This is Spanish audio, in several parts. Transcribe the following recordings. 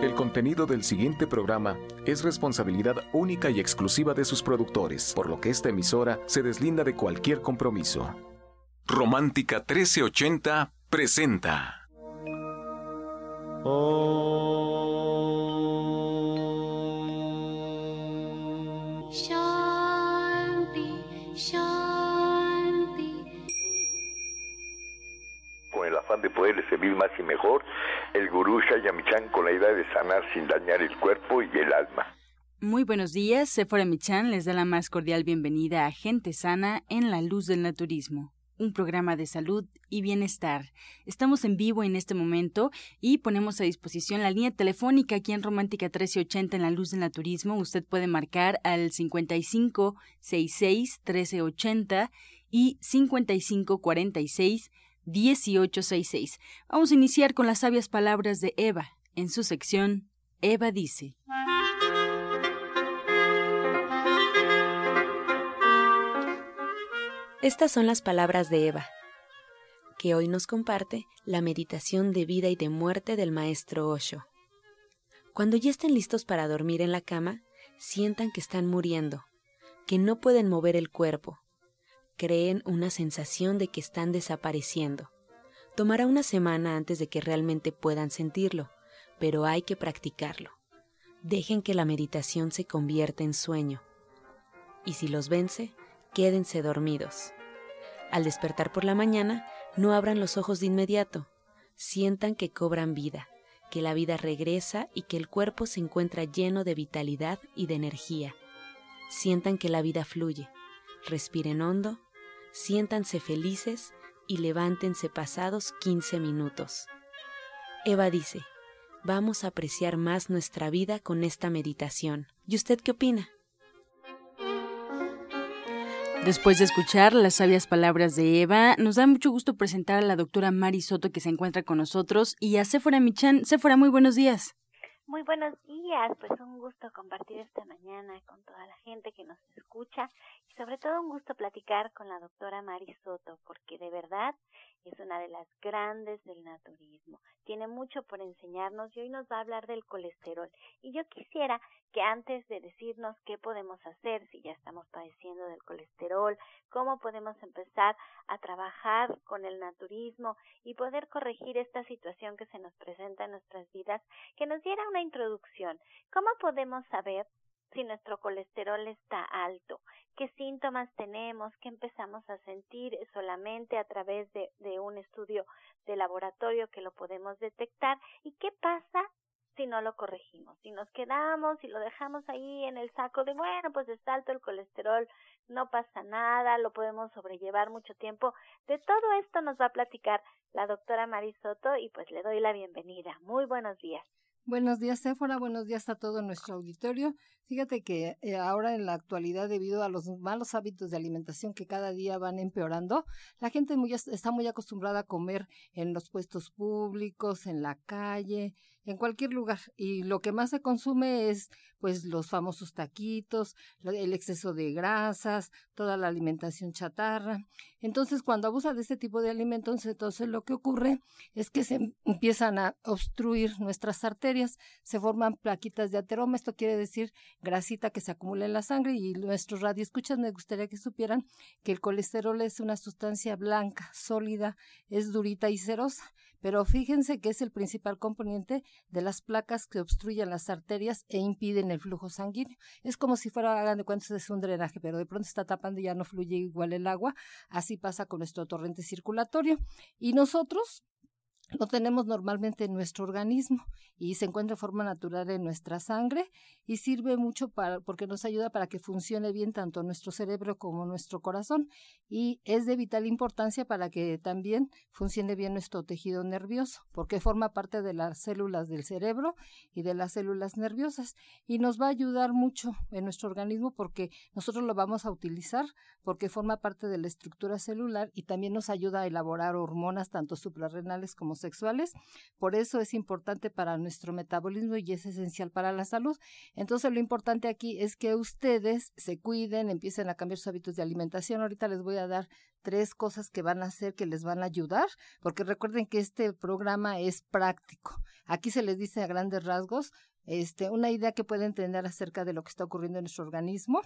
El contenido del siguiente programa es responsabilidad única y exclusiva de sus productores, por lo que esta emisora se deslinda de cualquier compromiso. Romántica 1380 presenta. Shanti, de poderle servir más y mejor, el gurú Shayamichan con la idea de sanar sin dañar el cuerpo y el alma. Muy buenos días, Sephora Michan les da la más cordial bienvenida a Gente Sana en la Luz del Naturismo, un programa de salud y bienestar. Estamos en vivo en este momento y ponemos a disposición la línea telefónica aquí en Romántica 1380 en la Luz del Naturismo. Usted puede marcar al 55 66 1380 y 55 46 1866. Vamos a iniciar con las sabias palabras de Eva en su sección Eva dice. Estas son las palabras de Eva, que hoy nos comparte la meditación de vida y de muerte del maestro Osho. Cuando ya estén listos para dormir en la cama, sientan que están muriendo, que no pueden mover el cuerpo, creen una sensación de que están desapareciendo. Tomará una semana antes de que realmente puedan sentirlo, pero hay que practicarlo. Dejen que la meditación se convierta en sueño. Y si los vence, quédense dormidos. Al despertar por la mañana, no abran los ojos de inmediato. Sientan que cobran vida, que la vida regresa y que el cuerpo se encuentra lleno de vitalidad y de energía. Sientan que la vida fluye. Respiren hondo, siéntanse felices y levántense pasados 15 minutos. Eva dice, vamos a apreciar más nuestra vida con esta meditación. ¿Y usted qué opina? Después de escuchar las sabias palabras de Eva, nos da mucho gusto presentar a la doctora Mari Soto que se encuentra con nosotros y a Sephora Michan. Sephora, muy buenos días. Muy buenos días, pues un gusto compartir esta mañana con toda la gente que nos escucha sobre todo un gusto platicar con la doctora Mari Soto porque de verdad es una de las grandes del naturismo. Tiene mucho por enseñarnos y hoy nos va a hablar del colesterol. Y yo quisiera que antes de decirnos qué podemos hacer si ya estamos padeciendo del colesterol, cómo podemos empezar a trabajar con el naturismo y poder corregir esta situación que se nos presenta en nuestras vidas, que nos diera una introducción. ¿Cómo podemos saber si nuestro colesterol está alto, qué síntomas tenemos, qué empezamos a sentir solamente a través de, de, un estudio de laboratorio que lo podemos detectar y qué pasa si no lo corregimos, si nos quedamos y lo dejamos ahí en el saco de bueno, pues está alto el colesterol, no pasa nada, lo podemos sobrellevar mucho tiempo. De todo esto nos va a platicar la doctora Marisoto y pues le doy la bienvenida. Muy buenos días. Buenos días, Séfora. Buenos días a todo nuestro auditorio. Fíjate que eh, ahora en la actualidad, debido a los malos hábitos de alimentación que cada día van empeorando, la gente está muy acostumbrada a comer en los puestos públicos, en la calle, en cualquier lugar. Y lo que más se consume es, pues, los famosos taquitos, el exceso de grasas, toda la alimentación chatarra. Entonces, cuando abusa de este tipo de alimentos, entonces lo que ocurre es que se empiezan a obstruir nuestras arterias, se forman plaquitas de ateroma. Esto quiere decir grasita que se acumula en la sangre y nuestros radioescuchas me gustaría que supieran que el colesterol es una sustancia blanca, sólida, es durita y cerosa, pero fíjense que es el principal componente de las placas que obstruyen las arterias e impiden el flujo sanguíneo. Es como si fuera, hagan de cuentas, es un drenaje, pero de pronto está tapando y ya no fluye igual el agua. Así pasa con nuestro torrente circulatorio. Y nosotros, lo tenemos normalmente en nuestro organismo y se encuentra de forma natural en nuestra sangre y sirve mucho para porque nos ayuda para que funcione bien tanto nuestro cerebro como nuestro corazón y es de vital importancia para que también funcione bien nuestro tejido nervioso porque forma parte de las células del cerebro y de las células nerviosas y nos va a ayudar mucho en nuestro organismo porque nosotros lo vamos a utilizar porque forma parte de la estructura celular y también nos ayuda a elaborar hormonas tanto suprarrenales como sexuales. Por eso es importante para nuestro metabolismo y es esencial para la salud. Entonces lo importante aquí es que ustedes se cuiden, empiecen a cambiar sus hábitos de alimentación. Ahorita les voy a dar tres cosas que van a hacer que les van a ayudar, porque recuerden que este programa es práctico. Aquí se les dice a grandes rasgos este, una idea que pueden tener acerca de lo que está ocurriendo en nuestro organismo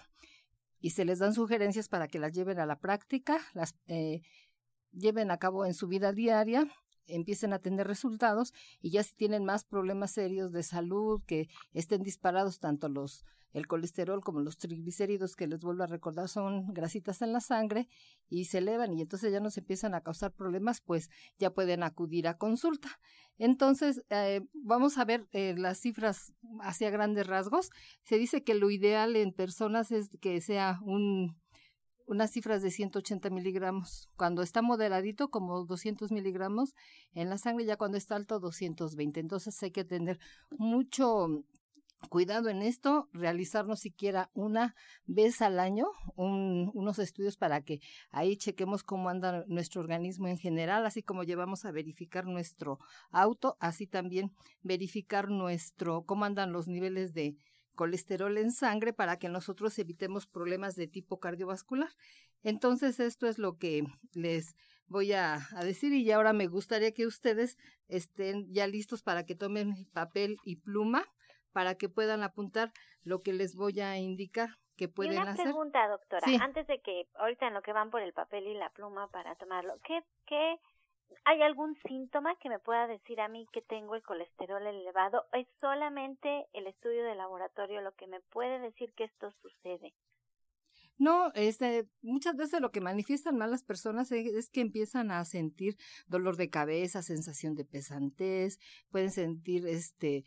y se les dan sugerencias para que las lleven a la práctica, las eh, lleven a cabo en su vida diaria empiecen a tener resultados y ya si tienen más problemas serios de salud, que estén disparados tanto los el colesterol como los triglicéridos, que les vuelvo a recordar son grasitas en la sangre y se elevan y entonces ya nos empiezan a causar problemas, pues ya pueden acudir a consulta. Entonces, eh, vamos a ver eh, las cifras hacia grandes rasgos. Se dice que lo ideal en personas es que sea un unas cifras de 180 miligramos. Cuando está moderadito, como 200 miligramos en la sangre, ya cuando está alto, 220. Entonces hay que tener mucho cuidado en esto, realizarnos siquiera una vez al año unos estudios para que ahí chequemos cómo anda nuestro organismo en general, así como llevamos a verificar nuestro auto, así también verificar nuestro cómo andan los niveles de colesterol en sangre para que nosotros evitemos problemas de tipo cardiovascular. Entonces, esto es lo que les voy a, decir y ahora me gustaría que ustedes estén ya listos para que tomen papel y pluma para que puedan apuntar lo que les voy a indicar que pueden y una hacer. pregunta, doctora, antes de que ahorita en lo que van por el papel y la pluma para tomarlo, ¿qué, qué ¿Hay algún síntoma que me pueda decir a mí que tengo el colesterol elevado? ¿Es solamente el estudio de laboratorio lo que me puede decir que esto sucede? No, este, muchas veces lo que manifiestan mal las personas es, que empiezan a sentir dolor de cabeza, sensación de pesantez, pueden sentir este,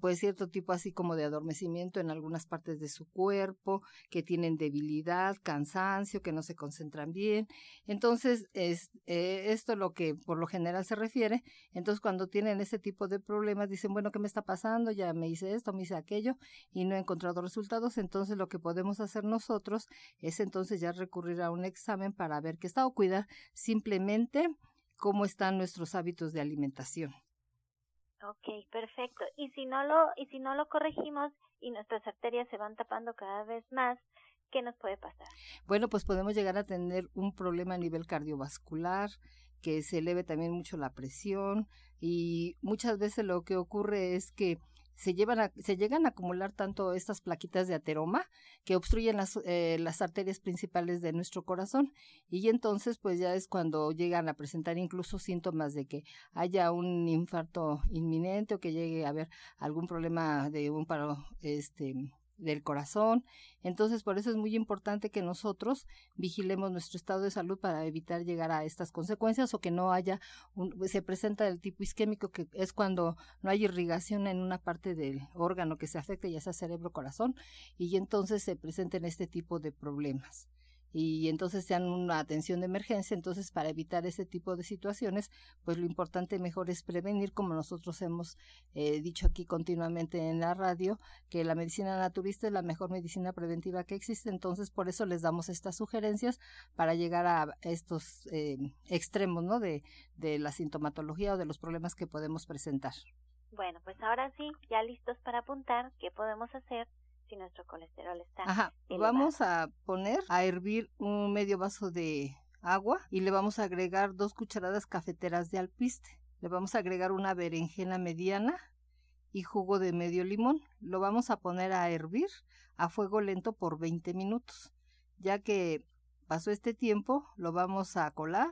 pues cierto tipo así como de adormecimiento en algunas partes de su cuerpo, que tienen debilidad, cansancio, que no se concentran bien. Entonces, es, eh, esto lo que por lo general se refiere. Entonces, cuando tienen ese tipo de problemas, dicen, bueno, ¿qué me está pasando? Ya me hice esto, me hice aquello y no he encontrado resultados. Entonces, lo que podemos hacer nosotros es entonces ya recurrir a un examen para ver qué está o cuidar simplemente cómo están nuestros hábitos de alimentación. Ok, perfecto. Y si no lo y si no lo corregimos y nuestras arterias se van tapando cada vez más, ¿qué nos puede pasar? Bueno, pues podemos llegar a tener un problema a nivel cardiovascular, que se eleve también mucho la presión y muchas veces lo que ocurre es que se, llevan se llegan a acumular tanto estas plaquitas de ateroma que obstruyen las, eh, las arterias principales de nuestro corazón. Y entonces pues ya es cuando llegan a presentar incluso síntomas de que haya un infarto inminente o que llegue a haber algún problema de un paro este del corazón. Entonces, por eso es muy importante que nosotros vigilemos nuestro estado de salud para evitar llegar a estas consecuencias o que no haya, un, se presenta el tipo isquémico, que es cuando no hay irrigación en una parte del órgano que se afecta, ya sea cerebro corazón, y entonces se presenten este tipo de problemas y entonces sean una atención de emergencia. Entonces, para evitar ese tipo de situaciones, pues lo importante mejor es prevenir, como nosotros hemos eh, dicho aquí continuamente en la radio, que la medicina naturista es la mejor medicina preventiva que existe. Entonces, por eso les damos estas sugerencias para llegar a estos eh, extremos, ¿no? De, de la sintomatología o de los problemas que podemos presentar. Bueno, pues ahora sí, ya listos para apuntar qué podemos hacer nuestro colesterol está. Ajá, vamos a poner a hervir un medio vaso de agua y le vamos a agregar dos cucharadas cafeteras de alpiste. Le vamos a agregar una berenjena mediana y jugo de medio limón. Lo vamos a poner a hervir a fuego lento por 20 minutos. Ya que pasó este tiempo, lo vamos a colar,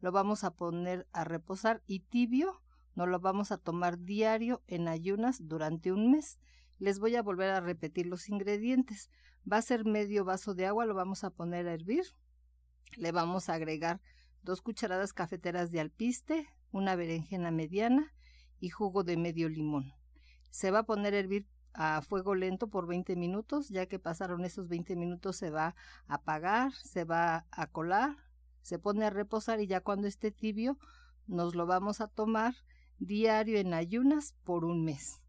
lo vamos a poner a reposar y tibio nos lo vamos a tomar diario en ayunas durante un mes. Les voy a volver a repetir los ingredientes. Va a ser medio vaso de agua, lo vamos a poner a hervir. Le vamos a agregar dos cucharadas cafeteras de alpiste, una berenjena mediana y jugo de medio limón. Se va a poner a hervir a fuego lento por 20 minutos, ya que pasaron esos 20 minutos se va a apagar, se va a colar, se pone a reposar y ya cuando esté tibio nos lo vamos a tomar diario en ayunas por un mes.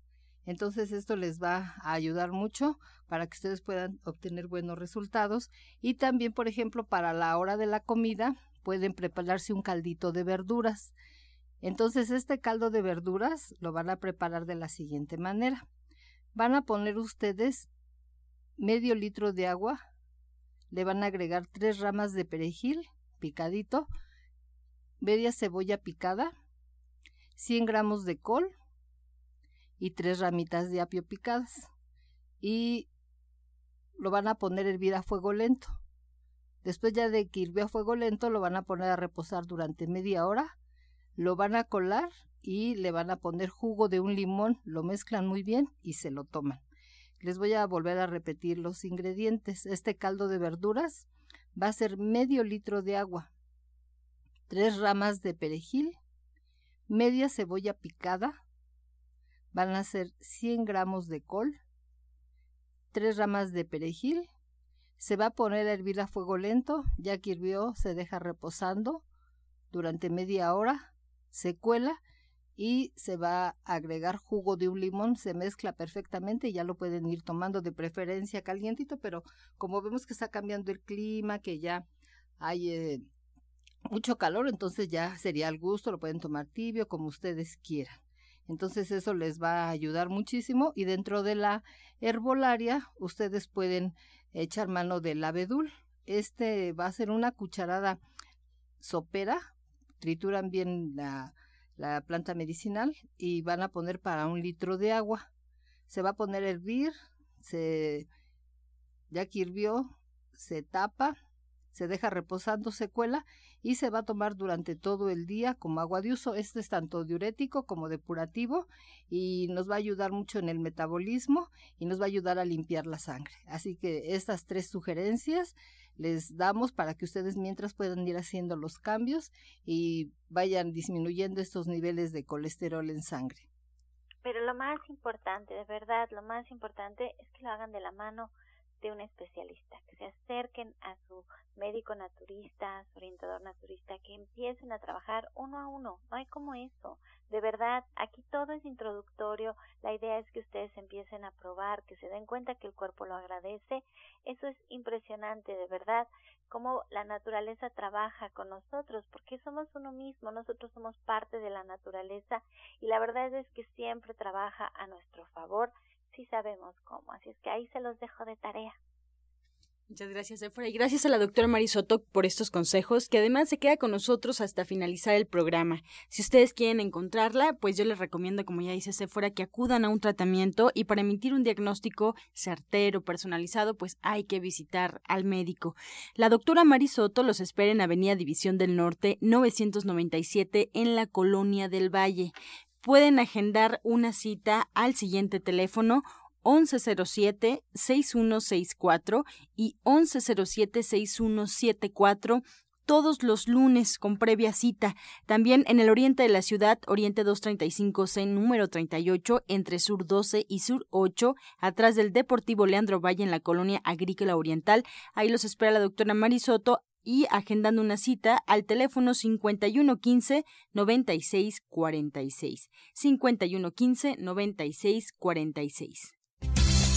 Entonces esto les va a ayudar mucho para que ustedes puedan obtener buenos resultados y también, por ejemplo, para la hora de la comida pueden prepararse un caldito de verduras. Entonces este caldo de verduras lo van a preparar de la siguiente manera. Van a poner ustedes medio litro de agua, le van a agregar tres ramas de perejil picadito, media cebolla picada, 100 gramos de col y tres ramitas de apio picadas. Y lo van a poner a hervir a fuego lento. Después ya de que hirvió a fuego lento, lo van a poner a reposar durante media hora lo van a colar y le van a poner jugo de un limón, lo mezclan muy bien y se lo toman. Les voy a volver a repetir los ingredientes. Este caldo de verduras va a ser medio litro de agua, tres ramas de perejil, media cebolla picada, van a ser 100 gramos de col, tres ramas de perejil, se va a poner a hervir a fuego lento, ya que hirvió se deja reposando durante media hora, se cuela y se va a agregar jugo de un limón, se mezcla perfectamente y ya lo pueden ir tomando de preferencia calientito, pero como vemos que está cambiando el clima, que ya hay eh, mucho calor, entonces ya sería al gusto, lo pueden tomar tibio, como ustedes quieran. Entonces eso les va a ayudar muchísimo y dentro de la herbolaria ustedes pueden echar mano del abedul. Este va a ser una cucharada sopera trituran bien la, la planta medicinal y van a poner para un litro de agua. Se va a poner a hervir, se, ya que hirvió, se tapa, se deja reposando, se cuela y se va a tomar durante todo el día como agua de uso. Este es tanto diurético como depurativo y nos va a ayudar mucho en el metabolismo y nos va a ayudar a limpiar la sangre. Así que estas tres sugerencias les damos para que ustedes mientras puedan ir haciendo los cambios y vayan disminuyendo estos niveles de colesterol en sangre. Pero lo más importante, de verdad, lo más importante es que lo hagan de la mano de un especialista, que se acerquen a su médico naturista, a su orientador naturista, que empiecen a trabajar uno a uno. No hay como eso. De verdad, aquí todo es introductorio. La idea es que ustedes empiecen a probar, que se den cuenta que el cuerpo lo agradece. Eso es impresionante, de verdad, cómo la naturaleza trabaja con nosotros, porque somos uno mismo, nosotros somos parte de la naturaleza y la verdad es que siempre trabaja a nuestro favor sí sabemos cómo. Así es que ahí se los dejo de tarea. Muchas gracias, Efra. Y gracias a la doctora Marisoto por estos consejos, que además se queda con nosotros hasta finalizar el programa. Si ustedes quieren encontrarla, pues yo les recomiendo, como ya dice Sephora, que acudan a un tratamiento y para emitir un diagnóstico certero, personalizado, pues hay que visitar al médico. La doctora Marisoto los espera en Avenida División del Norte, 997, en la Colonia del Valle pueden agendar una cita al siguiente teléfono 1107-6164 y 1107-6174 todos los lunes con previa cita. También en el oriente de la ciudad, Oriente 235 C, número 38, entre Sur 12 y Sur 8, atrás del Deportivo Leandro Valle en la colonia agrícola oriental. Ahí los espera la doctora Marisoto y agendando una cita al teléfono 5115 9646. 5115 9646.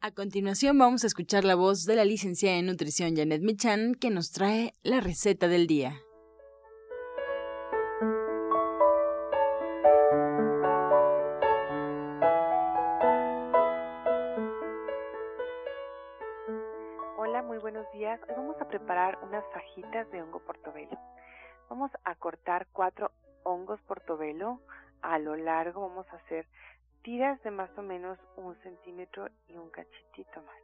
A continuación vamos a escuchar la voz de la licenciada en nutrición Janet Michan que nos trae la receta del día. Hola, muy buenos días. Hoy vamos a preparar unas fajitas de hongo portobelo. Vamos a cortar cuatro hongos portobelo a lo largo. Vamos a hacer de más o menos un centímetro y un cachitito más.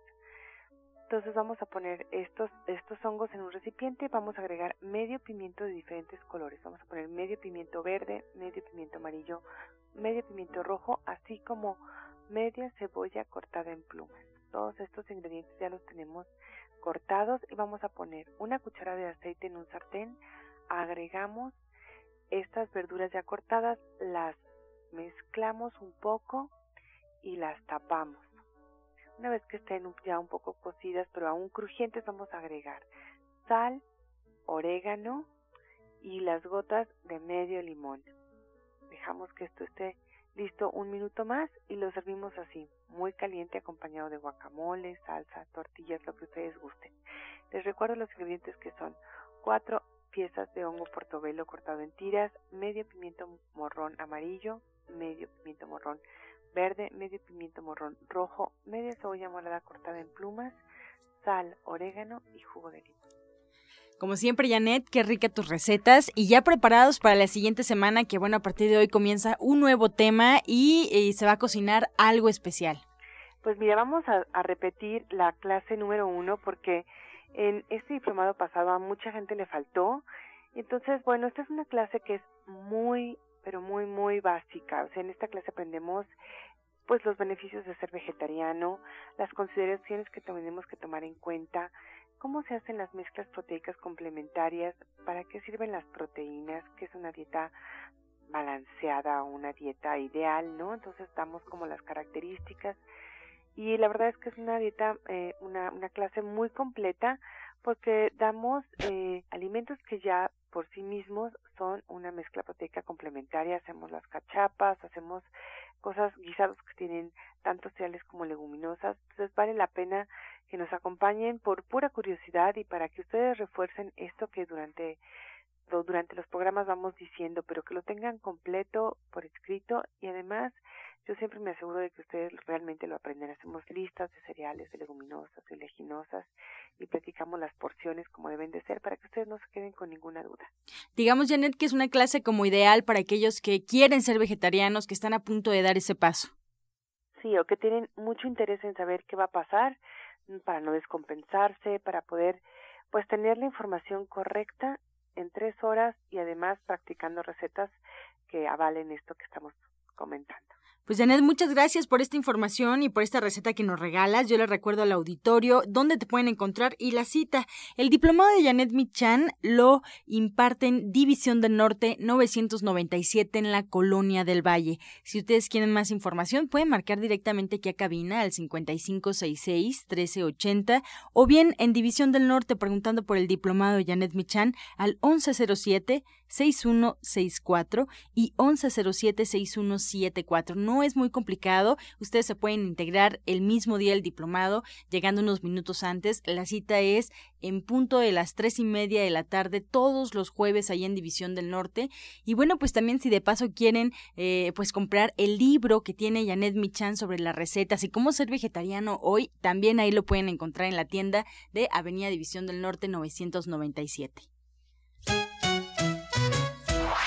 Entonces vamos a poner estos, estos hongos en un recipiente, vamos a agregar medio pimiento de diferentes colores, vamos a poner medio pimiento verde, medio pimiento amarillo, medio pimiento rojo, así como media cebolla cortada en plumas. Todos estos ingredientes ya los tenemos cortados y vamos a poner una cuchara de aceite en un sartén, agregamos estas verduras ya cortadas, las mezclamos un poco y las tapamos. Una vez que estén ya un poco cocidas, pero aún crujientes, vamos a agregar sal, orégano y las gotas de medio limón. Dejamos que esto esté listo un minuto más y lo servimos así, muy caliente acompañado de guacamole, salsa, tortillas, lo que ustedes gusten. Les recuerdo los ingredientes que son cuatro piezas de hongo portobelo cortado en tiras, medio pimiento morrón amarillo, medio pimiento morrón verde, medio pimiento morrón rojo, media cebolla morada cortada en plumas, sal, orégano y jugo de limón. Como siempre, Janet, qué rica tus recetas y ya preparados para la siguiente semana, que bueno, a partir de hoy comienza un nuevo tema y, se va a cocinar algo especial. Pues mira, vamos a, a, repetir la clase número uno porque en este diplomado pasado a mucha gente le faltó. Entonces, bueno, esta es una clase que es muy, pero muy, muy básica. O sea, en esta clase aprendemos pues los beneficios de ser vegetariano, las consideraciones que tenemos que tomar en cuenta, cómo se hacen las mezclas proteicas complementarias, para qué sirven las proteínas, qué es una dieta balanceada una dieta ideal, ¿no? Entonces damos como las características y la verdad es que es una dieta, eh, una, una clase muy completa porque damos eh, alimentos que ya por sí mismos son una mezcla proteica complementaria, hacemos las cachapas, hacemos cosas guisados que tienen tanto cereales como leguminosas, entonces vale la pena que nos acompañen por pura curiosidad y para que ustedes refuercen esto que durante durante los programas vamos diciendo, pero que lo tengan completo por escrito y además yo siempre me aseguro de que ustedes realmente lo aprenden. Hacemos listas de cereales, de leguminosas, de leginosas y practicamos las porciones como deben de ser para que ustedes no se queden con ninguna duda. Digamos, Janet, que es una clase como ideal para aquellos que quieren ser vegetarianos, que están a punto de dar ese paso. Sí, o que tienen mucho interés en saber qué va a pasar mm, para no descompensarse, para poder pues tener la información correcta en tres horas y además practicando recetas que avalen esto que estamos comentando. Pues Janet, muchas gracias por esta información y por esta receta que nos regalas. Yo le recuerdo al auditorio dónde te pueden encontrar y la cita. El diplomado de Janet Michan lo imparten División del Norte 997 en la Colonia del Valle. Si ustedes quieren más información, pueden marcar directamente aquí a cabina al 5566-1380 o bien en División del Norte preguntando por el diplomado de Janet Michan al 1107 6164 y 1107 6174. No es muy complicado, ustedes se pueden integrar el mismo día del diplomado, llegando unos minutos antes. La cita es en punto de las tres y media de la tarde, todos los jueves ahí en División del Norte. Y bueno, pues también si de paso quieren eh, pues comprar el libro que tiene Janet Michan sobre las recetas y cómo ser vegetariano hoy, también ahí lo pueden encontrar en la tienda de Avenida División del Norte 997.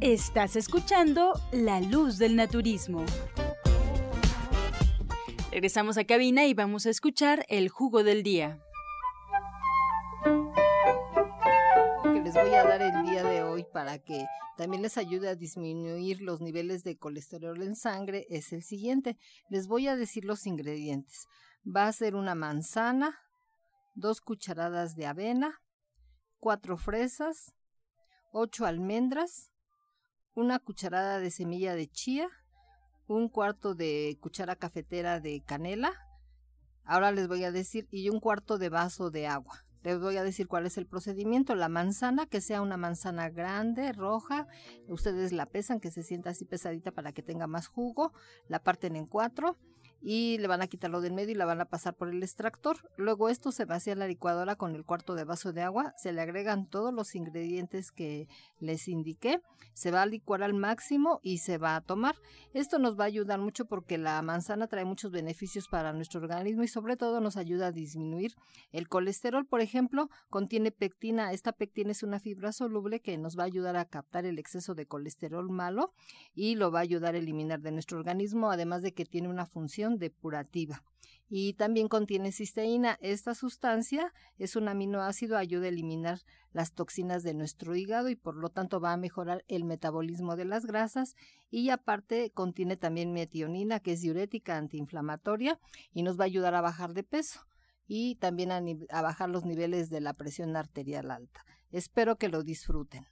Estás escuchando La Luz del Naturismo. Regresamos a cabina y vamos a escuchar el jugo del día. Que les voy a dar el día de hoy para que también les ayude a disminuir los niveles de colesterol en sangre es el siguiente. Les voy a decir los ingredientes. Va a ser una manzana, dos cucharadas de avena, cuatro fresas, ocho almendras, una cucharada de semilla de chía, un cuarto de cuchara cafetera de canela. Ahora les voy a decir, y un cuarto de vaso de agua. Les voy a decir cuál es el procedimiento. La manzana, que sea una manzana grande, roja. Ustedes la pesan, que se sienta así pesadita para que tenga más jugo. La parten en cuatro y le van a quitar lo del medio y la van a pasar por el extractor. Luego esto se vacía la licuadora con el cuarto de vaso de agua, se le agregan todos los ingredientes que les indiqué, se va a licuar al máximo y se va a tomar. Esto nos va a ayudar mucho porque la manzana trae muchos beneficios para nuestro organismo y sobre todo nos ayuda a disminuir el colesterol. Por ejemplo, contiene pectina. Esta pectina es una fibra soluble que nos va a ayudar a captar el exceso de colesterol malo y lo va a ayudar a eliminar de nuestro organismo, además de que tiene una función depurativa. Y también contiene cisteína. Esta sustancia es un aminoácido, ayuda a eliminar las toxinas de nuestro hígado y por lo tanto va a mejorar el metabolismo de las grasas. Y aparte contiene también metionina, que es diurética antiinflamatoria y nos va a ayudar a bajar de peso y también a, a bajar los niveles de la presión arterial alta. Espero que lo disfruten.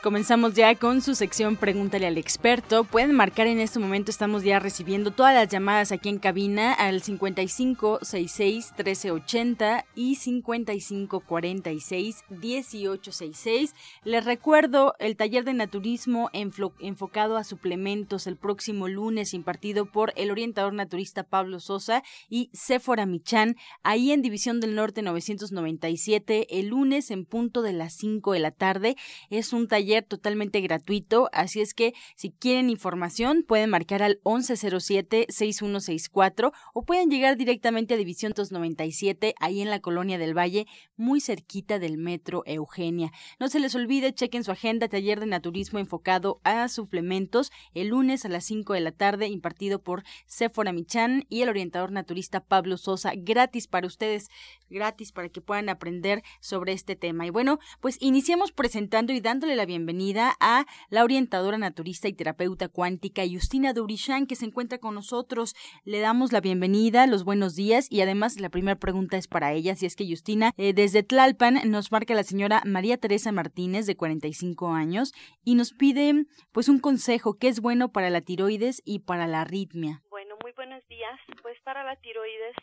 Comenzamos ya con su sección Pregúntale al experto. Pueden marcar en este momento, estamos ya recibiendo todas las llamadas aquí en cabina al 5566 1380 y 5546 1866. Les recuerdo el taller de naturismo enfocado a suplementos el próximo lunes impartido por el orientador naturista Pablo Sosa y Sephora Michan, ahí en División del Norte 997, el lunes en punto de las 5 de la tarde. Es un taller totalmente gratuito, así es que si quieren información pueden marcar al 1107-6164 o pueden llegar directamente a División 297 ahí en la Colonia del Valle, muy cerquita del Metro Eugenia. No se les olvide, chequen su agenda, taller de naturismo enfocado a suplementos, el lunes a las 5 de la tarde, impartido por Sephora Michan y el orientador naturista Pablo Sosa, gratis para ustedes, gratis para que puedan aprender sobre este tema. Y bueno, pues iniciamos presentando y dándole la bienvenida bienvenida a la orientadora naturista y terapeuta cuántica Justina Durishan, que se encuentra con nosotros. Le damos la bienvenida, los buenos días y además la primera pregunta es para ella, si es que Justina, eh, desde Tlalpan nos marca la señora María Teresa Martínez, de 45 años, y nos pide pues un consejo que es bueno para la tiroides y para la arritmia. Bueno, muy buenos días. Pues para la tiroides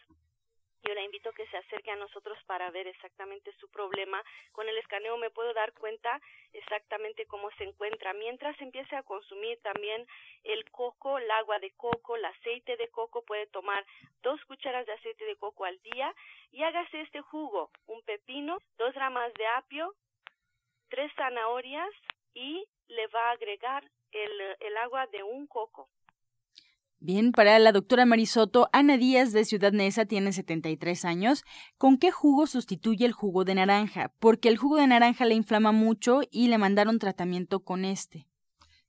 yo la invito a que se acerque a nosotros para ver exactamente su problema. Con el escaneo me puedo dar cuenta exactamente cómo se encuentra. Mientras empiece a consumir también el coco, el agua de coco, el aceite de coco, puede tomar dos cucharas de aceite de coco al día y hágase este jugo, un pepino, dos ramas de apio, tres zanahorias y le va a agregar el, el agua de un coco. Bien, para la doctora Marisoto, Ana Díaz de Ciudad Neza tiene 73 años. ¿Con qué jugo sustituye el jugo de naranja? Porque el jugo de naranja le inflama mucho y le mandaron tratamiento con este.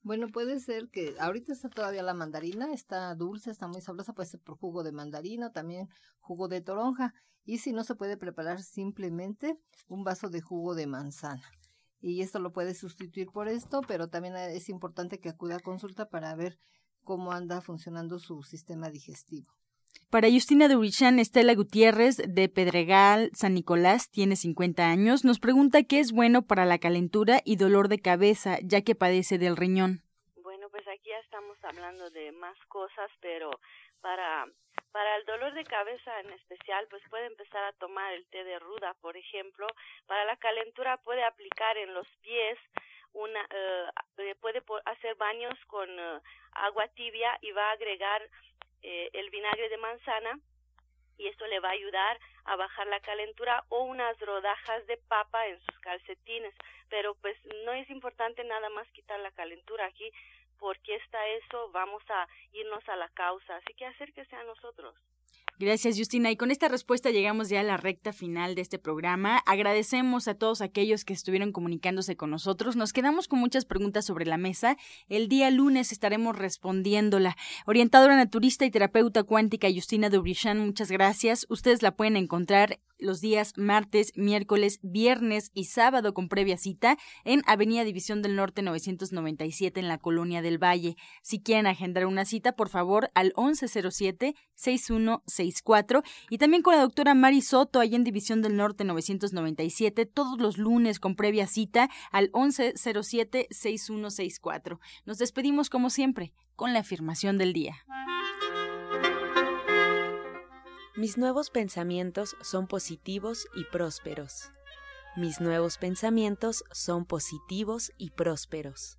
Bueno, puede ser que ahorita está todavía la mandarina, está dulce, está muy sabrosa, puede ser por jugo de mandarina, también jugo de toronja. Y si no, se puede preparar simplemente un vaso de jugo de manzana. Y esto lo puede sustituir por esto, pero también es importante que acuda a consulta para ver cómo anda funcionando su sistema digestivo. Para Justina Durichan, Estela Gutiérrez de Pedregal, San Nicolás, tiene 50 años, nos pregunta qué es bueno para la calentura y dolor de cabeza, ya que padece del riñón. Bueno, pues aquí ya estamos hablando de más cosas, pero para, para el dolor de cabeza en especial, pues puede empezar a tomar el té de ruda, por ejemplo. Para la calentura puede aplicar en los pies, una eh, puede hacer baños con eh, agua tibia y va a agregar el vinagre de manzana y esto le va a ayudar a bajar la calentura o unas rodajas de papa en sus calcetines. Pero pues no es importante nada más quitar la calentura aquí porque está eso vamos a irnos a la causa. Así que acérquese a nosotros Gracias, Justina. Y con esta respuesta llegamos ya a la recta final de este programa. Agradecemos a todos aquellos que estuvieron comunicándose con nosotros. Nos quedamos con muchas preguntas sobre la mesa. El día lunes estaremos respondiéndola. Orientadora naturista y terapeuta cuántica Justina Dubrichan, muchas gracias. Ustedes la pueden encontrar los días martes, miércoles, viernes y sábado con previa cita en Avenida División del Norte 997 en la Colonia del Valle. Si quieren agendar una cita, por favor, al 1107-6164 y también con la doctora Mari Soto, ahí en División del Norte 997, todos los lunes con previa cita al 1107-6164. Nos despedimos como siempre con la afirmación del día. Mis nuevos pensamientos son positivos y prósperos. Mis nuevos pensamientos son positivos y prósperos.